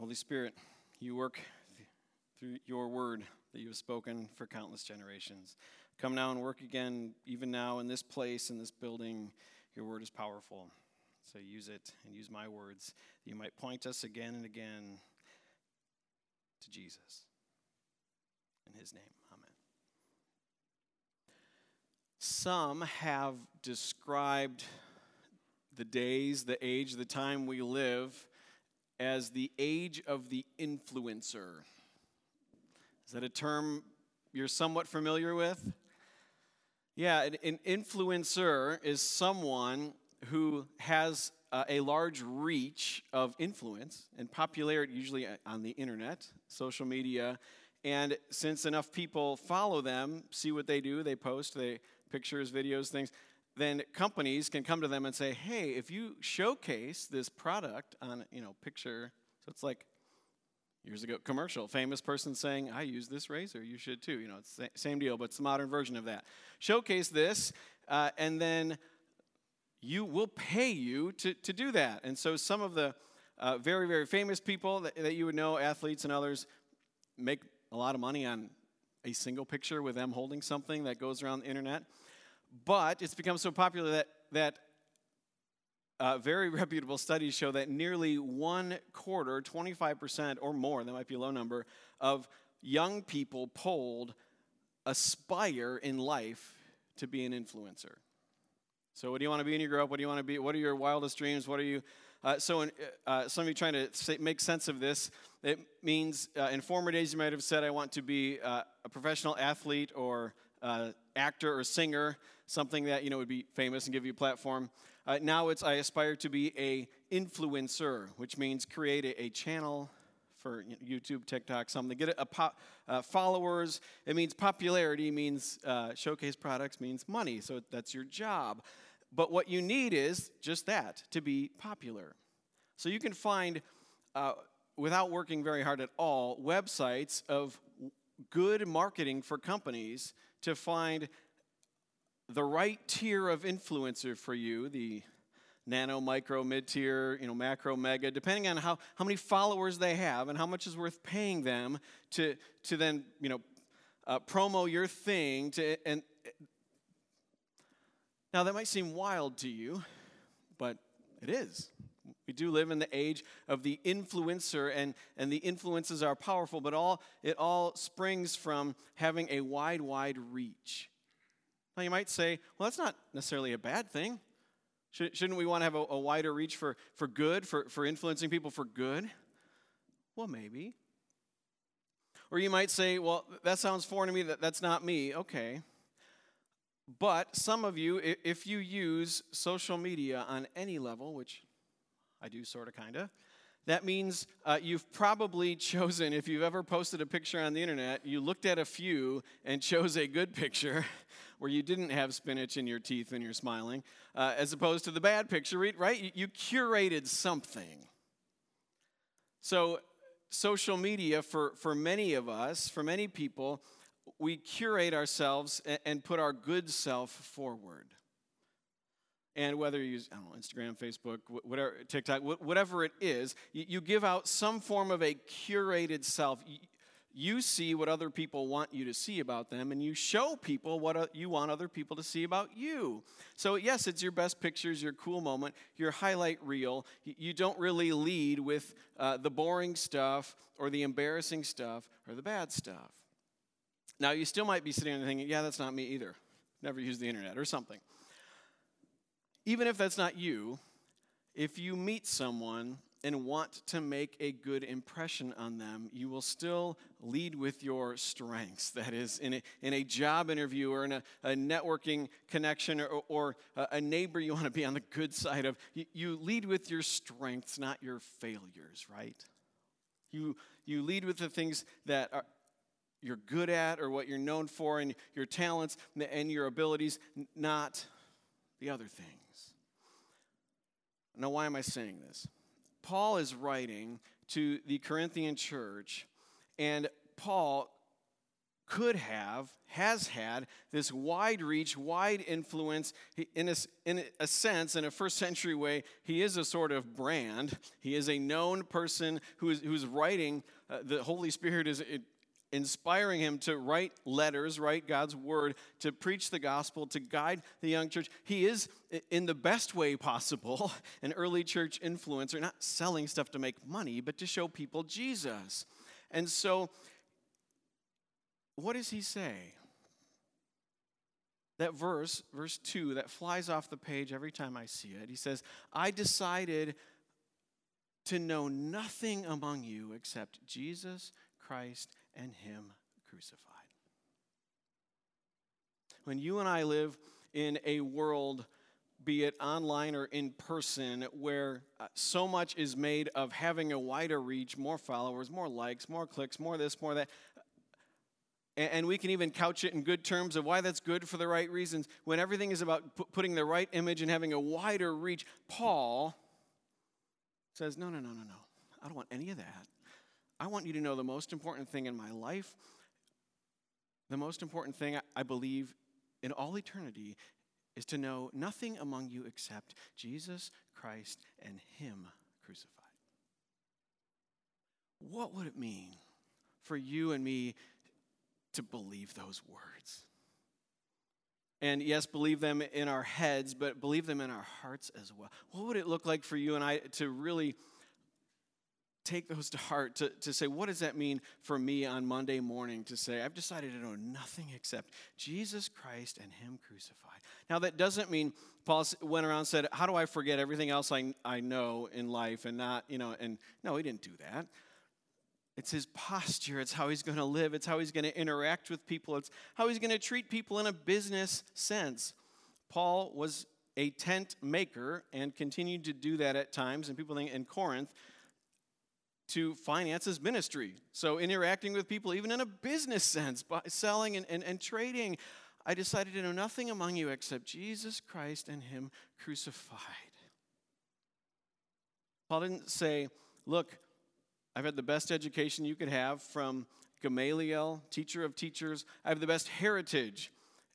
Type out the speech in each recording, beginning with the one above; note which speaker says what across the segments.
Speaker 1: Holy Spirit, you work through your word that you have spoken for countless generations. Come now and work again, even now in this place, in this building. Your word is powerful. So use it and use my words that you might point us again and again to Jesus. In his name, amen. Some have described the days, the age, the time we live as the age of the influencer. Is that a term you're somewhat familiar with? Yeah, an, an influencer is someone who has uh, a large reach of influence and popularity, usually uh, on the internet, social media. And since enough people follow them, see what they do, they post, they pictures, videos, things, then companies can come to them and say, "Hey, if you showcase this product on, you know, picture, so it's like years ago commercial, famous person saying, "I use this razor, you should too." You know, it's the same deal, but it's the modern version of that. Showcase this, uh, and then you will pay you to, to do that. And so some of the uh, very, very famous people that, that you would know, athletes and others, make a lot of money on a single picture with them holding something that goes around the internet. But it's become so popular that, that uh, very reputable studies show that nearly one quarter, 25% or more, that might be a low number, of young people polled aspire in life to be an influencer. So, what do you want to be when you grow up? What do you want to be? What are your wildest dreams? What are you? Uh, so, in, uh, some of you trying to say, make sense of this, it means uh, in former days you might have said, I want to be uh, a professional athlete or uh, actor or singer, something that you know would be famous and give you a platform. Uh, now it's I aspire to be a influencer, which means create a, a channel for YouTube, TikTok, something. Get a, a uh, followers. It means popularity. Means uh, showcase products. Means money. So that's your job. But what you need is just that to be popular. So you can find, uh, without working very hard at all, websites of good marketing for companies to find the right tier of influencer for you, the nano, micro, mid tier, you know, macro, mega, depending on how, how many followers they have and how much is worth paying them to, to then, you know, uh, promo your thing. To, and now that might seem wild to you, but it is. We do live in the age of the influencer, and, and the influences are powerful, but all it all springs from having a wide, wide reach. Now, you might say, well, that's not necessarily a bad thing. Shouldn't we want to have a, wider reach for, for good, for, for influencing people for good? Well, maybe. Or you might say, well, that sounds foreign to me, that, that's not me. Okay. But some of you, if you use social media on any level, which I do sort of, kind of. That means uh, you've probably chosen, if you've ever posted a picture on the internet, you looked at a few and chose a good picture where you didn't have spinach in your teeth and you're smiling, uh, as opposed to the bad picture, right? You curated something. So, social media, for, for many of us, for many people, we curate ourselves and put our good self forward. And whether you use, I don't know, Instagram, Facebook, whatever, TikTok, whatever it is, you give out some form of a curated self. You see what other people want you to see about them, and you show people what you want other people to see about you. So, yes, it's your best pictures, your cool moment, your highlight reel. You don't really lead with uh, the boring stuff or the embarrassing stuff or the bad stuff. Now, you still might be sitting there thinking, yeah, that's not me either. Never used the internet or something even if that's not you, if you meet someone and want to make a good impression on them, you will still lead with your strengths. That is, in a, in a job interview or in a, a networking connection or, or, a neighbor you want to be on the good side of, you, you lead with your strengths, not your failures, right? You, you lead with the things that are, you're good at or what you're known for and your talents and your abilities, not the other things. Now, why am I saying this? Paul is writing to the Corinthian church, and Paul could have, has had this wide reach, wide influence. He, in, a, in a sense, in a first century way, he is a sort of brand. He is a known person who is, who's writing. Uh, the Holy Spirit is inspiring him to write letters, write God's word, to preach the gospel, to guide the young church. He is, in the best way possible, an early church influencer, not selling stuff to make money, but to show people Jesus. And so, what does he say? That verse, verse 2, that flies off the page every time I see it. He says, I decided to know nothing among you except Jesus Christ and Him crucified. When you and I live in a world, be it online or in person, where uh, so much is made of having a wider reach, more followers, more likes, more clicks, more this, more that, and we can even couch it in good terms of why that's good for the right reasons. When everything is about putting the right image and having a wider reach, Paul says, No, no, no, no, no. I don't want any of that. I want you to know the most important thing in my life, the most important thing I believe in all eternity is to know nothing among you except Jesus Christ and Him crucified. What would it mean for you and me to believe those words? And yes, believe them in our heads, but believe them in our hearts as well. What would it look like for you and I to really take those to heart to, to say, what does that mean for me on Monday morning to say, I've decided to know nothing except Jesus Christ and Him crucified. Now, that doesn't mean Paul went around and said, How do I forget everything else I, I know in life and not, you know, and no, he didn't do that. It's his posture. It's how he's going to live. It's how he's going to interact with people. It's how he's going to treat people in a business sense. Paul was a tent maker and continued to do that at times. And people think in Corinth, to finance his ministry. So, interacting with people, even in a business sense, by selling and, and, and trading, I decided to know nothing among you except Jesus Christ and Him crucified. Paul didn't say, Look, I've had the best education you could have from Gamaliel, teacher of teachers. I have the best heritage,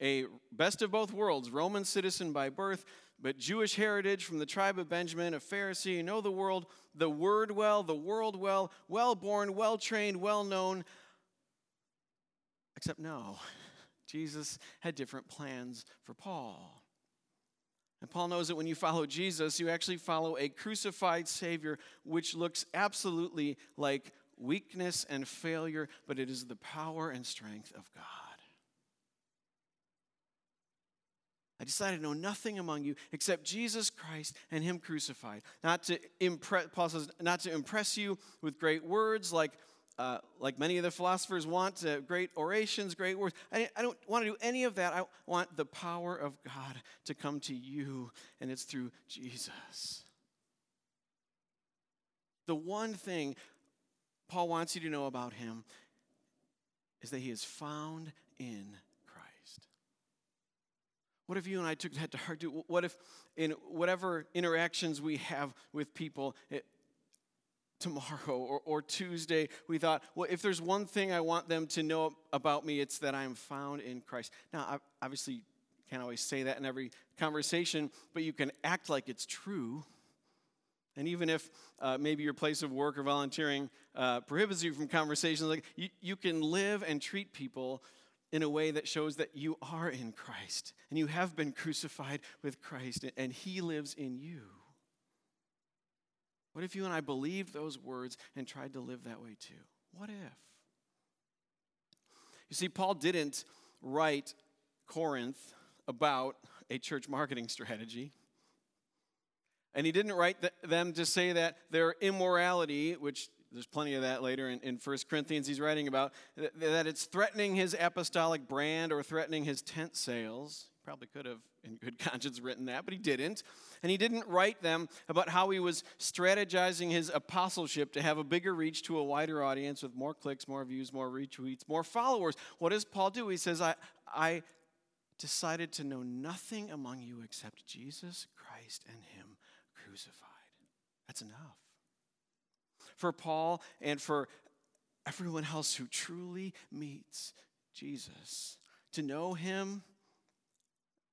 Speaker 1: a best of both worlds, Roman citizen by birth, but Jewish heritage from the tribe of Benjamin, a Pharisee, you know the world, the word well, the world well, well born, well trained, well known. Except no, Jesus had different plans for Paul. And Paul knows that when you follow Jesus, you actually follow a crucified Savior, which looks absolutely like weakness and failure, but it is the power and strength of God. I decided to know nothing among you except Jesus Christ and Him crucified. Not to impress, Paul says, not to impress you with great words like, uh, like many of the philosophers want, uh, great orations, great words. I, I don't want to do any of that. I want the power of God to come to you, and it's through Jesus. The one thing Paul wants you to know about Him is that He is found in what if you and I took that to heart? What if in whatever interactions we have with people, it, tomorrow or, or Tuesday, we thought, well, if there's one thing I want them to know about me, it's that I'm found in Christ. Now, I obviously can't always say that in every conversation, but you can act like it's true. And even if uh, maybe your place of work or volunteering uh, prohibits you from conversations, like you, you can live and treat people in a way that shows that you are in Christ and you have been crucified with Christ and He lives in you. What if you and I believed those words and tried to live that way too? What if? You see, Paul didn't write Corinth about a church marketing strategy. And he didn't write them to say that their immorality, which there's plenty of that later in, in 1 Corinthians. He's writing about that it's threatening his apostolic brand or threatening his tent sales. Probably could have, in good conscience, written that, but he didn't. And he didn't write them about how he was strategizing his apostleship to have a bigger reach to a wider audience with more clicks, more views, more retweets, more followers. What does Paul do? He says, I, I decided to know nothing among you except Jesus Christ and Him crucified. That's enough for Paul and for everyone else who truly meets Jesus. To know him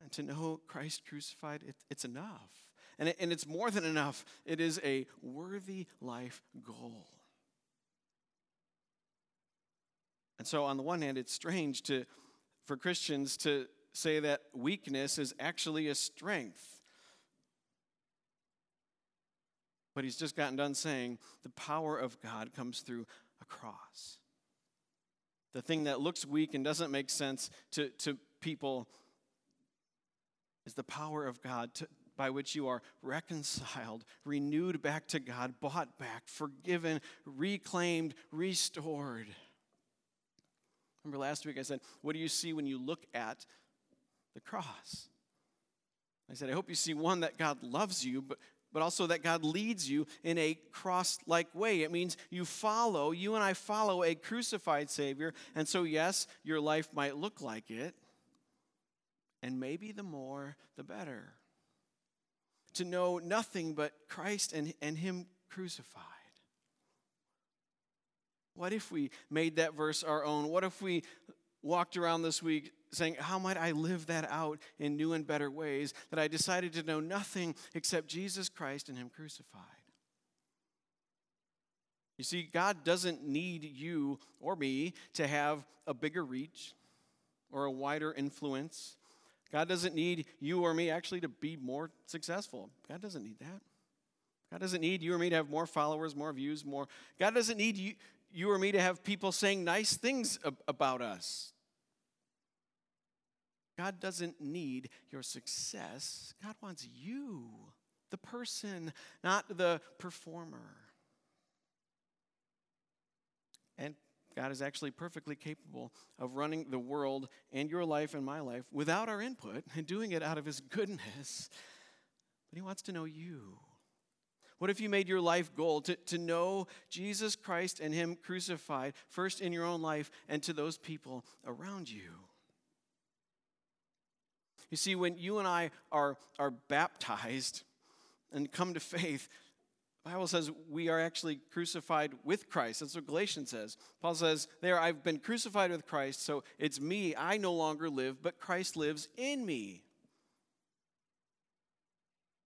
Speaker 1: and to know Christ crucified, it, it's enough. And, it, and it's more than enough, it is a worthy life goal. And so, on the one hand, it's strange to, for Christians to say that weakness is actually a strength. But he's just gotten done saying the power of God comes through a cross. The thing that looks weak and doesn't make sense to, to people is the power of God to, by which you are reconciled, renewed back to God, bought back, forgiven, reclaimed, restored. Remember last week I said, What do you see when you look at the cross? I said, I hope you see one that God loves you, but, but also that God leads you in a cross like way. It means you follow, you and I follow a crucified Savior. And so, yes, your life might look like it. And maybe the more, the better. To know nothing but Christ and, and Him crucified. What if we made that verse our own? What if we walked around this week saying, How might I live that out in new and better ways? That I decided to know nothing except Jesus Christ and Him crucified. You see, God doesn't need you or me to have a bigger reach or a wider influence. God doesn't need you or me actually to be more successful. God doesn't need that. God doesn't need you or me to have more followers, more views, more. God doesn't need you, you or me to have people saying nice things about us. God doesn't need your success. God wants you, the person, not the performer. And God is actually perfectly capable of running the world and your life and my life without our input and doing it out of His goodness. But He wants to know you. What if you made your life goal to, to know Jesus Christ and Him crucified, first in your own life and to those people around you? You see, when you and I are, are baptized and come to faith, the Bible says we are actually crucified with Christ. That's what Galatians says. Paul says, There, I've been crucified with Christ, so it's me. I no longer live, but Christ lives in me.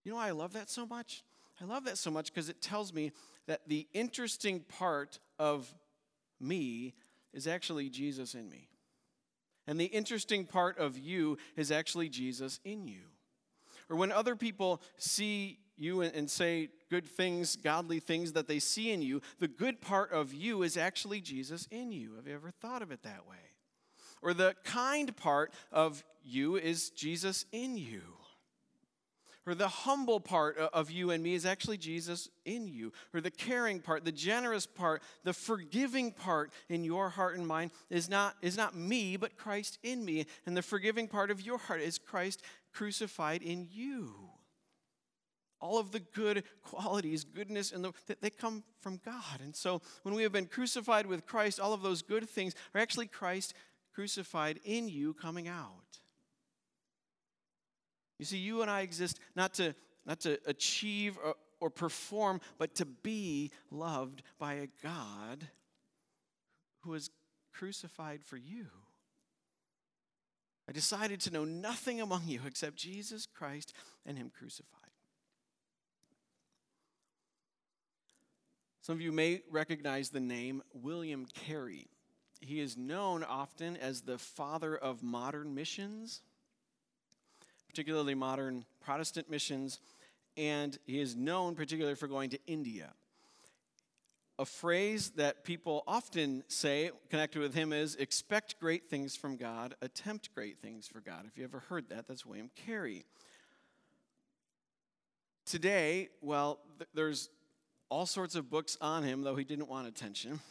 Speaker 1: You know why I love that so much? I love that so much because it tells me that the interesting part of me is actually Jesus in me. And the interesting part of you is actually Jesus in you. Or when other people see you and, say good things, godly things that they see in you, the good part of you is actually Jesus in you. Have you ever thought of it that way? Or the kind part of you is Jesus in you or the humble part of you and me is actually Jesus in you, or the caring part, the generous part, the forgiving part in your heart and mind is not, is not me, but Christ in me. And the forgiving part of your heart is Christ crucified in you. All of the good qualities, goodness, and the, they come from God. And so when we have been crucified with Christ, all of those good things are actually Christ crucified in you coming out. You see, you and I exist not to, not to achieve or, or perform, but to be loved by a God who was crucified for you. I decided to know nothing among you except Jesus Christ and Him crucified. Some of you may recognize the name William Carey. He is known often as the father of modern missions particularly modern Protestant missions, and he is known particularly for going to India. A phrase that people often say connected with him is expect great things from God, attempt great things for God. If you ever heard that, that's William Carey. Today, well, th- there's all sorts of books on him, though he didn't want attention.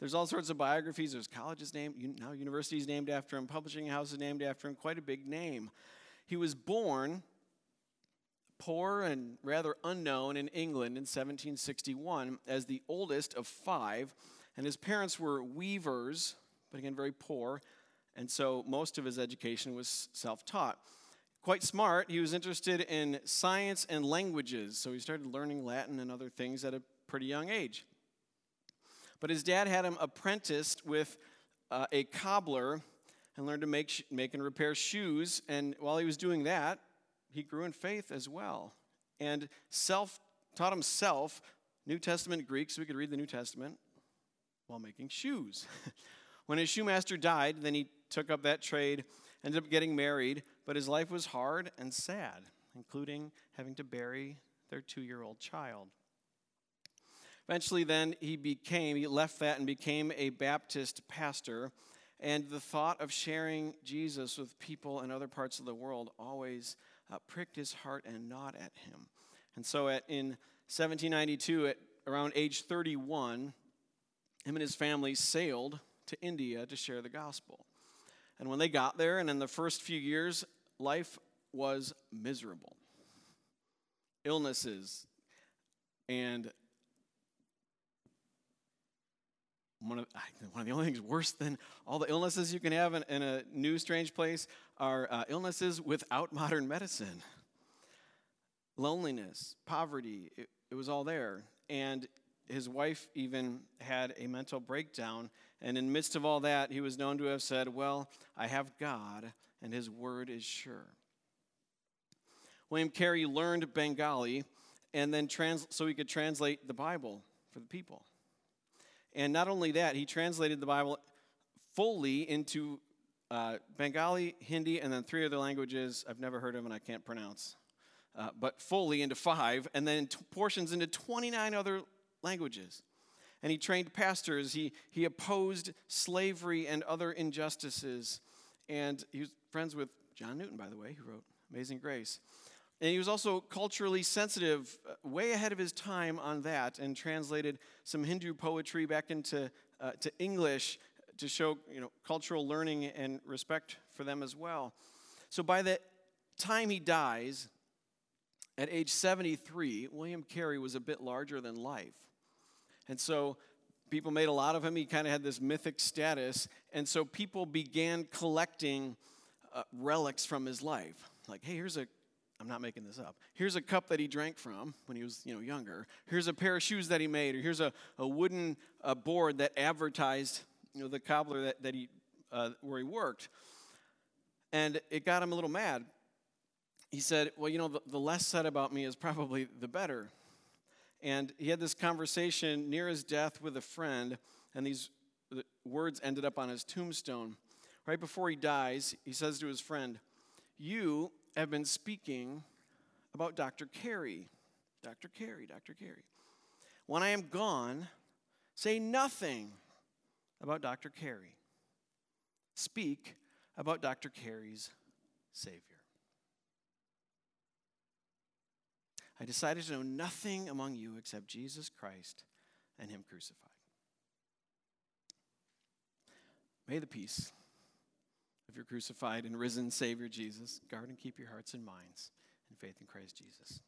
Speaker 1: There's all sorts of biographies. There's colleges named, now universities named after him, publishing houses named after him, quite a big name. He was born poor and rather unknown in England in 1761 as the oldest of five, and his parents were weavers, but again, very poor, and so most of his education was self taught. Quite smart, he was interested in science and languages, so he started learning Latin and other things at a pretty young age. But his dad had him apprenticed with uh, a cobbler and learned to make, make and repair shoes. And while he was doing that, he grew in faith as well. And self taught himself New Testament Greek so he could read the New Testament while making shoes. when his shoemaster died, then he took up that trade, ended up getting married, but his life was hard and sad, including having to bury their two year old child. Eventually, then, he became, he left that and became a Baptist pastor. And the thought of sharing Jesus with people in other parts of the world always uh, pricked his heart and gnawed at him. And so at, in 1792, at around age 31, him and his family sailed to India to share the gospel. And when they got there, and in the first few years, life was miserable. Illnesses and one of, one of the only things worse than all the illnesses you can have in, in a new, strange place are uh, illnesses without modern medicine. Loneliness, poverty, it, it was all there. And his wife even had a mental breakdown. And in the midst of all that, he was known to have said, Well, I have God, and his word is sure. William Carey learned Bengali and then trans- so he could translate the Bible for the people. And not only that, he translated the Bible fully into uh, Bengali, Hindi, and then three other languages I've never heard of and I can't pronounce, uh, but fully into five, and then t- portions into 29 other languages. And he trained pastors. He, he opposed slavery and other injustices. And he was friends with John Newton, by the way, who wrote Amazing Grace. And he was also culturally sensitive, uh, way ahead of his time on that, and translated some Hindu poetry back into uh, to English to show you know, cultural learning and respect for them as well. So by the time he dies, at age 73, William Carey was a bit larger than life. And so people made a lot of him. He kind of had this mythic status. And so people began collecting uh, relics from his life. Like, hey, here's a I'm not making this up. Here's a cup that he drank from when he was you know, younger. Here's a pair of shoes that he made. Or here's a, a wooden uh, board that advertised you know, the cobbler that, that he, uh, where he worked. And it got him a little mad. He said, Well, you know, the, the less said about me is probably the better. And he had this conversation near his death with a friend, and these words ended up on his tombstone. Right before he dies, he says to his friend, You have been speaking about Dr. Carey. Dr. Carey, Dr. Carey. When I am gone, say nothing about Dr. Carey. Speak about Dr. Carey's Savior. I decided to know nothing among you except Jesus Christ and Him crucified. May the peace of your crucified and risen Savior Jesus, guard and keep your hearts and minds in faith in Christ Jesus.